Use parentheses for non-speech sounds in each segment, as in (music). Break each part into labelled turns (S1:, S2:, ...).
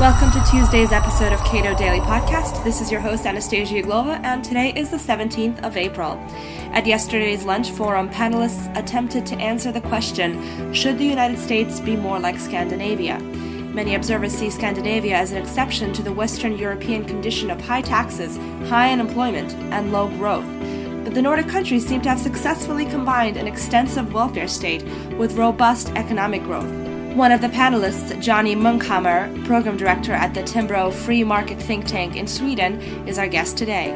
S1: Welcome to Tuesday's episode of Cato Daily Podcast. This is your host, Anastasia Uglova, and today is the 17th of April. At yesterday's lunch forum, panelists attempted to answer the question Should the United States be more like Scandinavia? Many observers see Scandinavia as an exception to the Western European condition of high taxes, high unemployment, and low growth. But the Nordic countries seem to have successfully combined an extensive welfare state with robust economic growth. One of the panelists, Johnny Munkhammar, program director at the Timbro Free Market think tank in Sweden, is our guest today.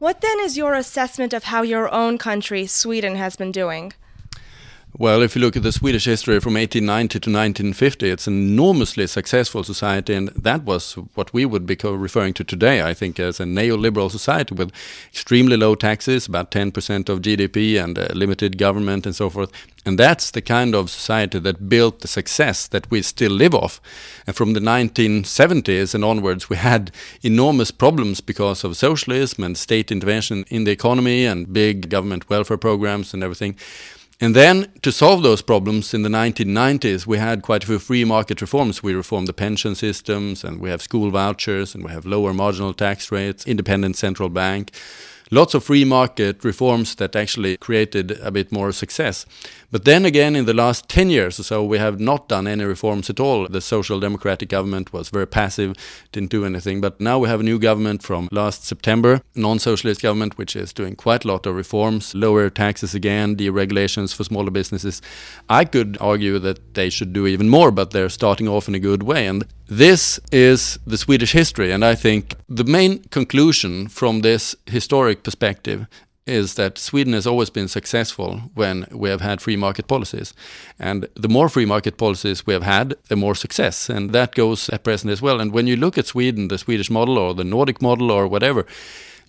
S1: What then is your assessment of how your own country, Sweden, has been doing?
S2: Well, if you look at the Swedish history from 1890 to 1950, it's an enormously successful society, and that was what we would be referring to today, I think, as a neoliberal society with extremely low taxes, about 10% of GDP, and uh, limited government and so forth. And that's the kind of society that built the success that we still live off. And from the 1970s and onwards, we had enormous problems because of socialism and state intervention in the economy and big government welfare programs and everything. And then to solve those problems in the 1990s, we had quite a few free market reforms. We reformed the pension systems and we have school vouchers and we have lower marginal tax rates, independent central bank lots of free market reforms that actually created a bit more success. But then again, in the last 10 years or so, we have not done any reforms at all. The social democratic government was very passive, didn't do anything. But now we have a new government from last September, non-socialist government, which is doing quite a lot of reforms, lower taxes again, deregulations for smaller businesses. I could argue that they should do even more, but they're starting off in a good way. And this is the Swedish history, and I think the main conclusion from this historic perspective is that Sweden has always been successful when we have had free market policies. And the more free market policies we have had, the more success. And that goes at present as well. And when you look at Sweden, the Swedish model or the Nordic model or whatever,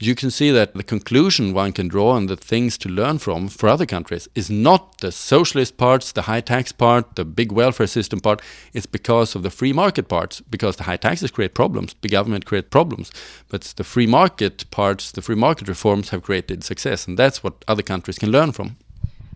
S2: you can see that the conclusion one can draw and the things to learn from for other countries is not the socialist parts, the high tax part, the big welfare system part. It's because of the free market parts, because the high taxes create problems, the government create problems. But the free market parts, the free market reforms have created success, and that's what other countries can learn from.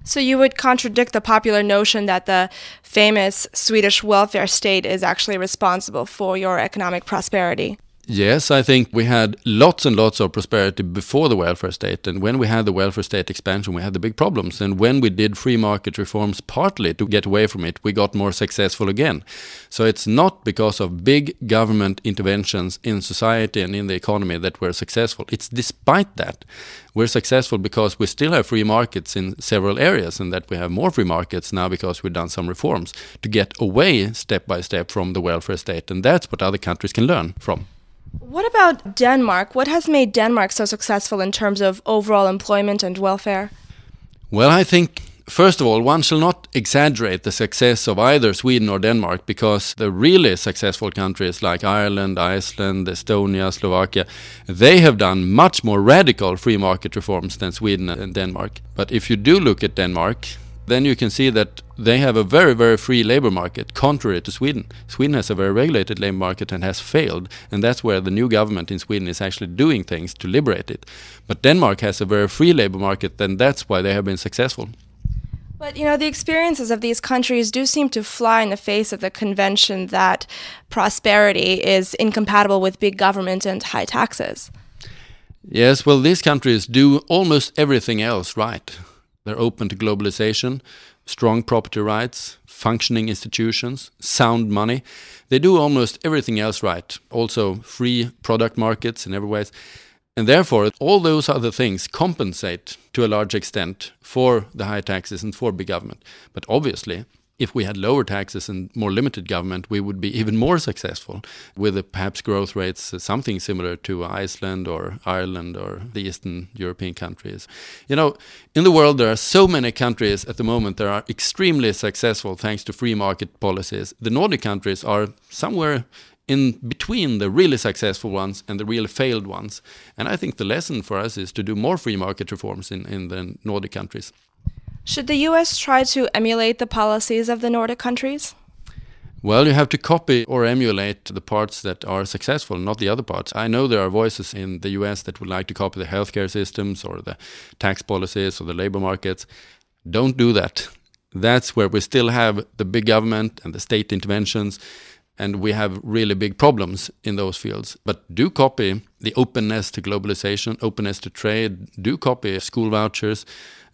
S1: So you would contradict the popular notion that the famous Swedish welfare state is actually responsible for your economic prosperity.
S2: Yes, I think we had lots and lots of prosperity before the welfare state. And when we had the welfare state expansion, we had the big problems. And when we did free market reforms, partly to get away from it, we got more successful again. So it's not because of big government interventions in society and in the economy that we're successful. It's despite that. We're successful because we still have free markets in several areas and that we have more free markets now because we've done some reforms to get away step by step from the welfare state. And that's what other countries can learn from.
S1: What about Denmark? What has made Denmark so successful in terms of overall employment and welfare?
S2: Well, I think First of all, one shall not exaggerate the success of either Sweden or Denmark because the really successful countries like Ireland, Iceland, Estonia, Slovakia, they have done much more radical free market reforms than Sweden and Denmark. But if you do look at Denmark, then you can see that they have a very, very free labor market, contrary to Sweden. Sweden has a very regulated labor market and has failed, and that's where the new government in Sweden is actually doing things to liberate it. But Denmark has a very free labor market, and that's why they have been successful.
S1: But you know, the experiences of these countries do seem to fly in the face of the convention that prosperity is incompatible with big government and high taxes.
S2: Yes, well, these countries do almost everything else right. They're open to globalization, strong property rights, functioning institutions, sound money. They do almost everything else right. Also, free product markets in every way. And therefore, all those other things compensate to a large extent for the high taxes and for big government. But obviously, if we had lower taxes and more limited government, we would be even more successful with perhaps growth rates something similar to Iceland or Ireland or the Eastern European countries. You know, in the world, there are so many countries at the moment that are extremely successful thanks to free market policies. The Nordic countries are somewhere in between the really successful ones and the really failed ones. And I think the lesson for us is to do more free market reforms in, in the Nordic countries.
S1: Should the US try to emulate the policies of the Nordic countries?
S2: Well, you have to copy or emulate the parts that are successful, not the other parts. I know there are voices in the US that would like to copy the healthcare systems or the tax policies or the labor markets. Don't do that. That's where we still have the big government and the state interventions. And we have really big problems in those fields. But do copy the openness to globalization, openness to trade, do copy school vouchers,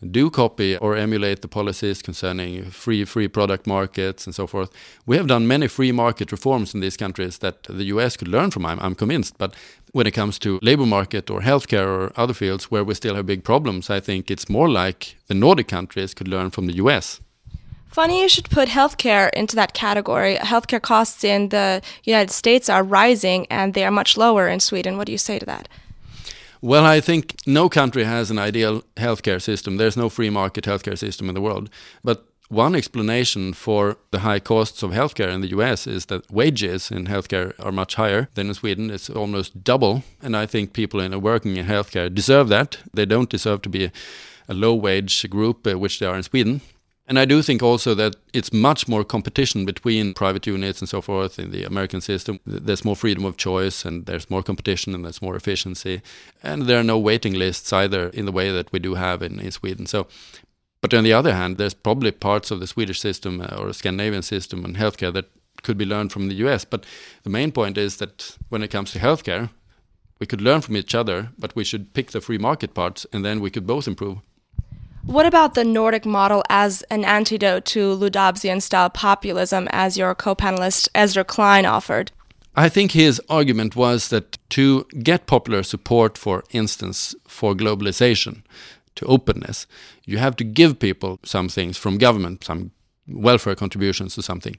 S2: do copy or emulate the policies concerning free free product markets and so forth. We have done many free market reforms in these countries that the US could learn from, I'm, I'm convinced. But when it comes to labor market or healthcare or other fields where we still have big problems, I think it's more like the Nordic countries could learn from the US.
S1: Funny you should put healthcare into that category. Healthcare costs in the United States are rising and they are much lower in Sweden. What do you say to that?
S2: Well, I think no country has an ideal healthcare system. There's no free market healthcare system in the world. But one explanation for the high costs of healthcare in the US is that wages in healthcare are much higher than in Sweden. It's almost double. And I think people in working in healthcare deserve that. They don't deserve to be a, low wage group, uh, which they are in Sweden. And I do think also that it's much more competition between private units and so forth in the American system. There's more freedom of choice and there's more competition and there's more efficiency. And there are no waiting lists either in the way that we do have in, in Sweden. So, but on the other hand, there's probably parts of the Swedish system uh, or Scandinavian system and healthcare that could be learned from the US. But the main point is that when it comes to healthcare, we could learn from each other, but we should pick the free market parts and then we could both improve.
S1: What about the Nordic model as an antidote to Lou Dobbsian style populism, as your co panelist Ezra Klein offered?
S2: I think his argument was that to get popular support, for instance, for globalization, to openness, you have to give people some things from government, some welfare contributions or something.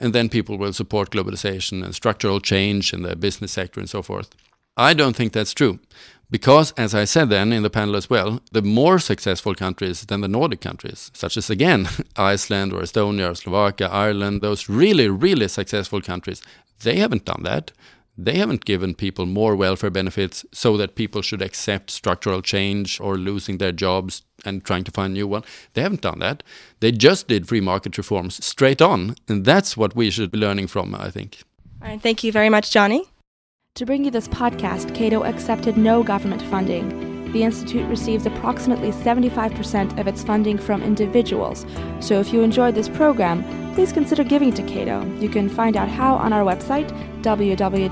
S2: And then people will support globalization and structural change in the business sector and so forth. I don't think that's true. Because, as I said then in the panel as well, the more successful countries than the Nordic countries, such as again (laughs) Iceland or Estonia or Slovakia, Ireland, those really, really successful countries, they haven't done that. They haven't given people more welfare benefits so that people should accept structural change or losing their jobs and trying to find a new one. They haven't done that. They just did free market reforms straight on. And that's what we should be learning from, I think.
S1: All right. Thank you very much, Johnny. To bring you this podcast, Cato accepted no government funding. The Institute receives approximately 75% of its funding from individuals. So if you enjoyed this program, please consider giving to Cato. You can find out how on our website, www.cato.org.